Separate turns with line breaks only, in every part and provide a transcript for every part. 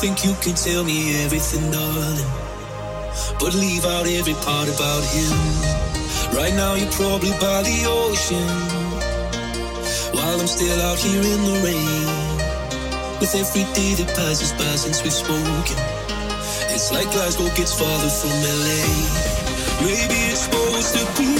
think you can tell me everything, darling, but leave out every part about him. Right now, you're probably by the ocean, while I'm still out here in the rain. With every day that passes by since we've spoken, it's like Glasgow gets farther from LA. Maybe it's supposed to be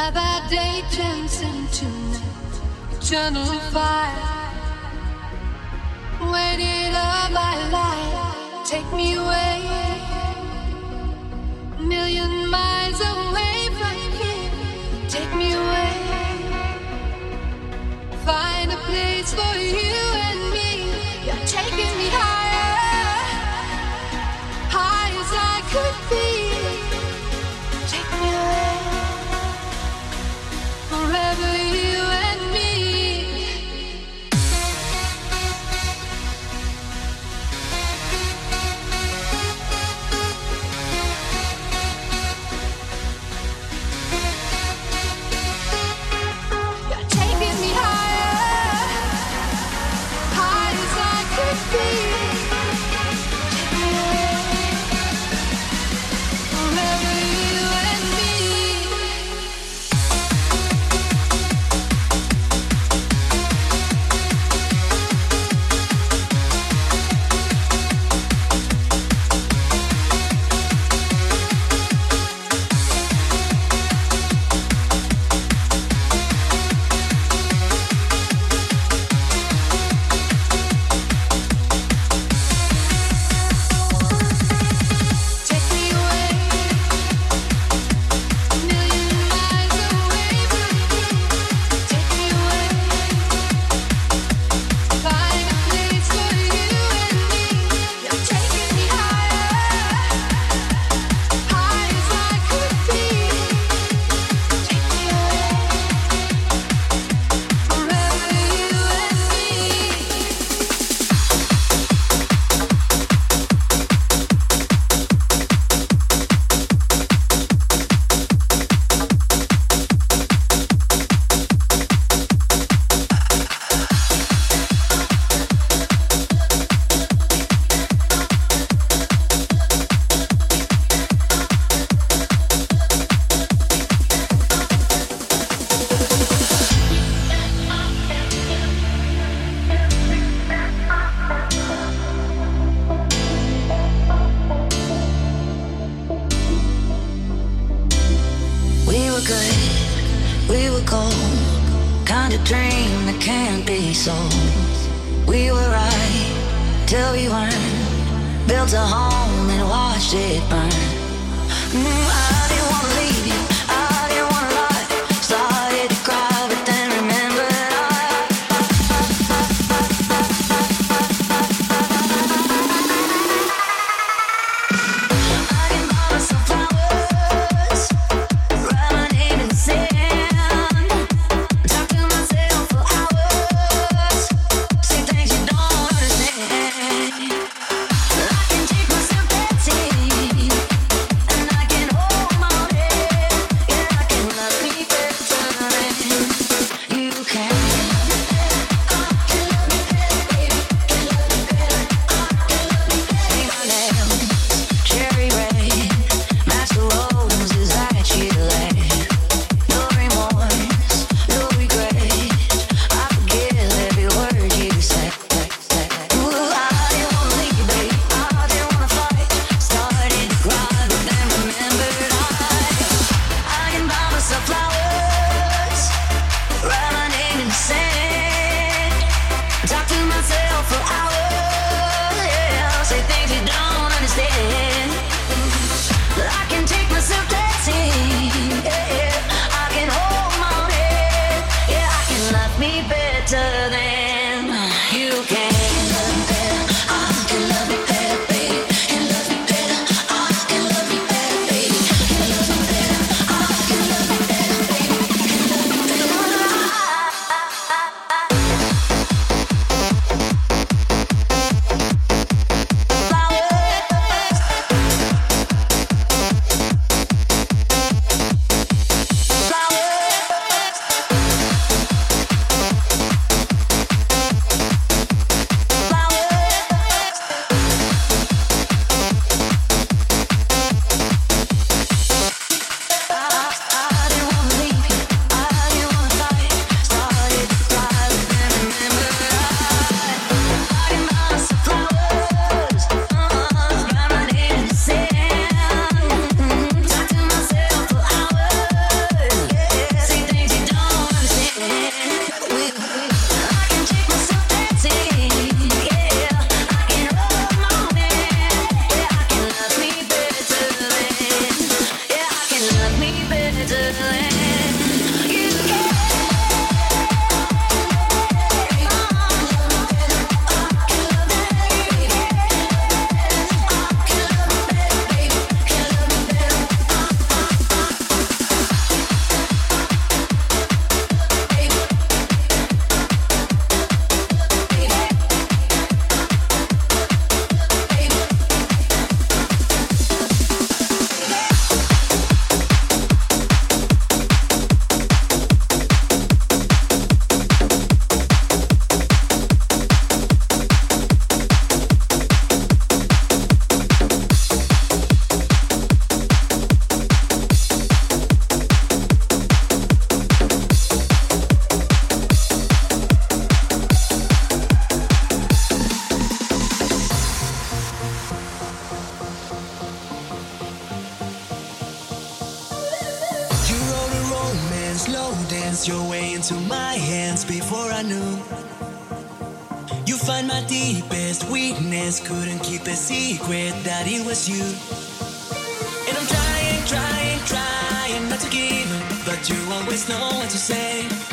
Now that day
turns into night. eternal fire. Waited all my life, take me away. A million miles away from here, take me away. Find a place for you.
your way into my hands before I knew. You find my deepest weakness, couldn't keep a secret that it was you. And I'm trying, trying, trying not to give up, but you always know what to say.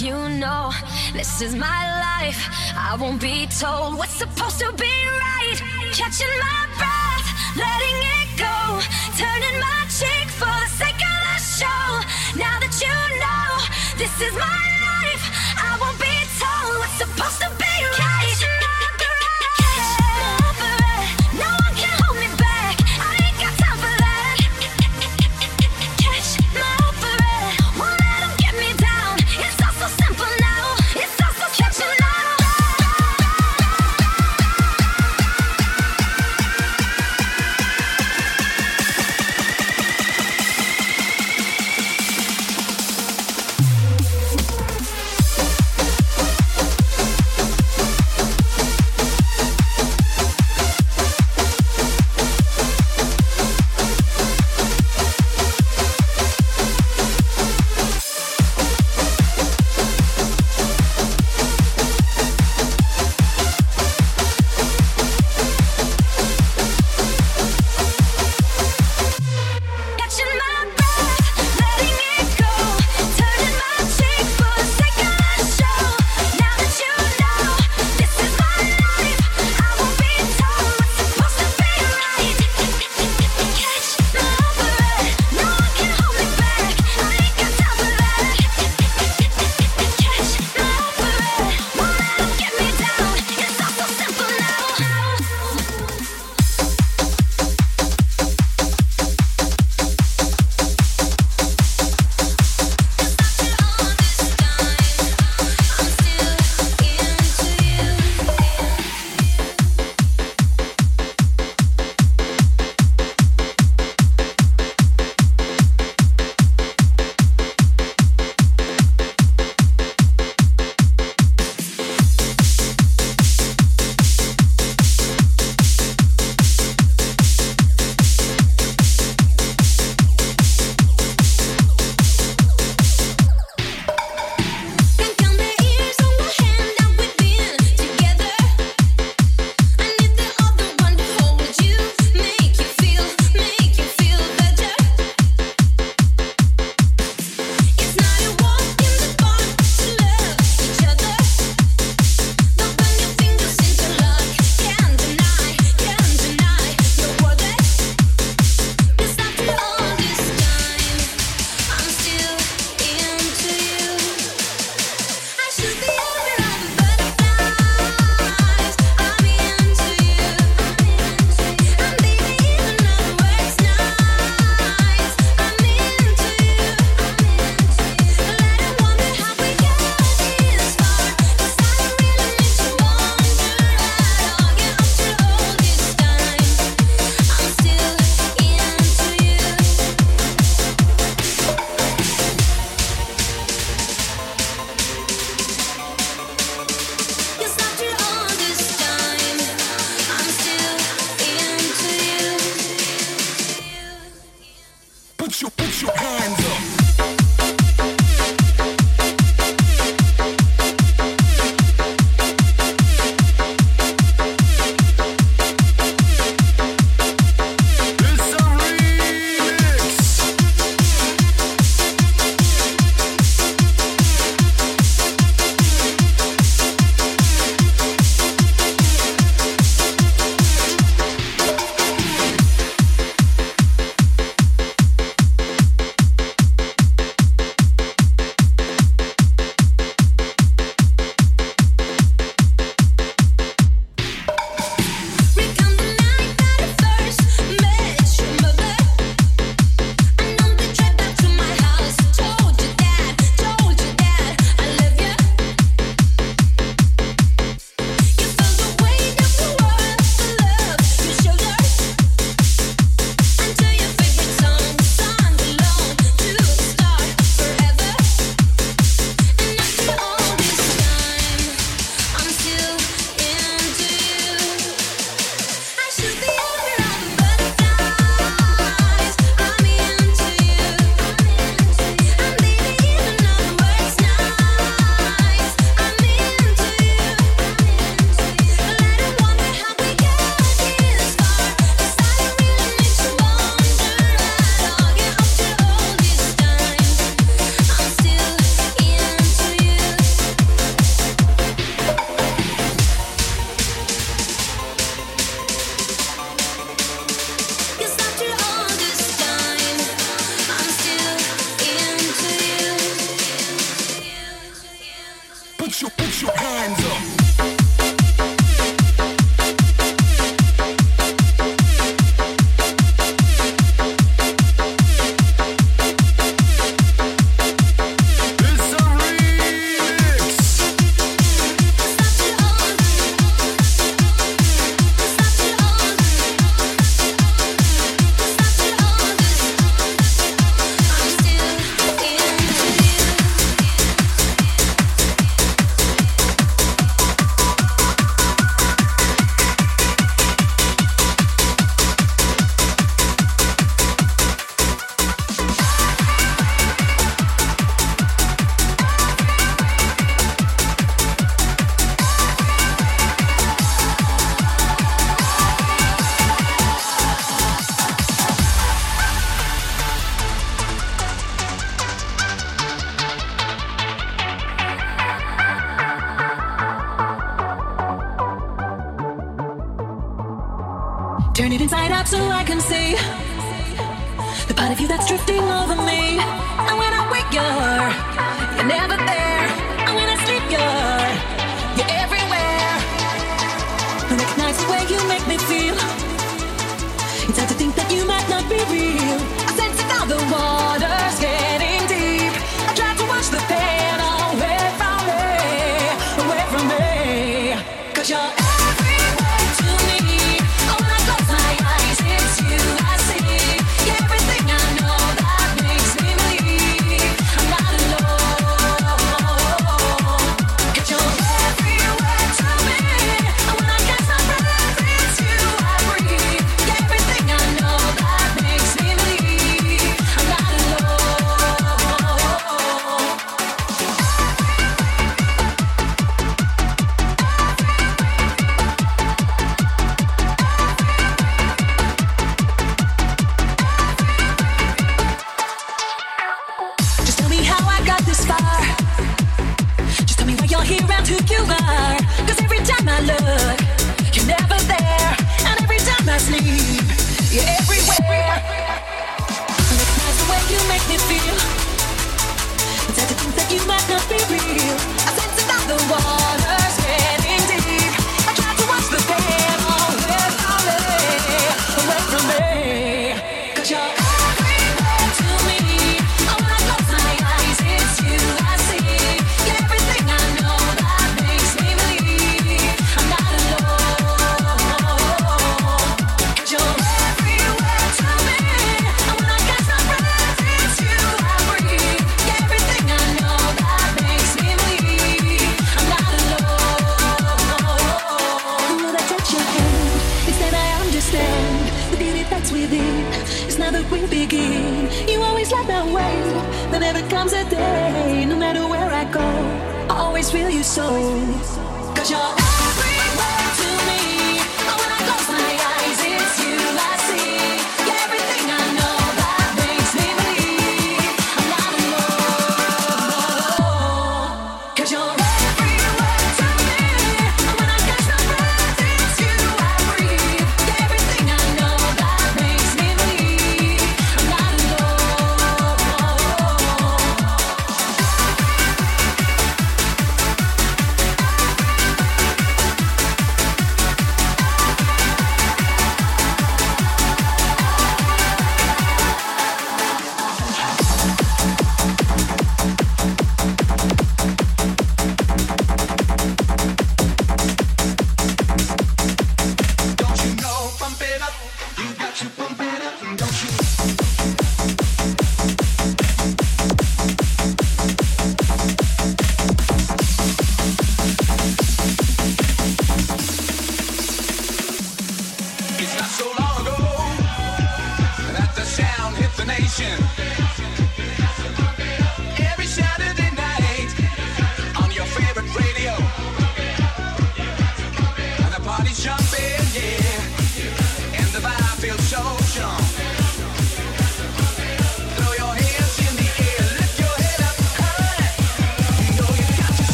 you
know this is my life. I won't be told what's the nights where you
make me feel. It's hard to think that you might not be real. I sense
another
one.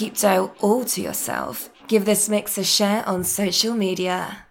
Keep Doe all to yourself. Give this mix a share on social media.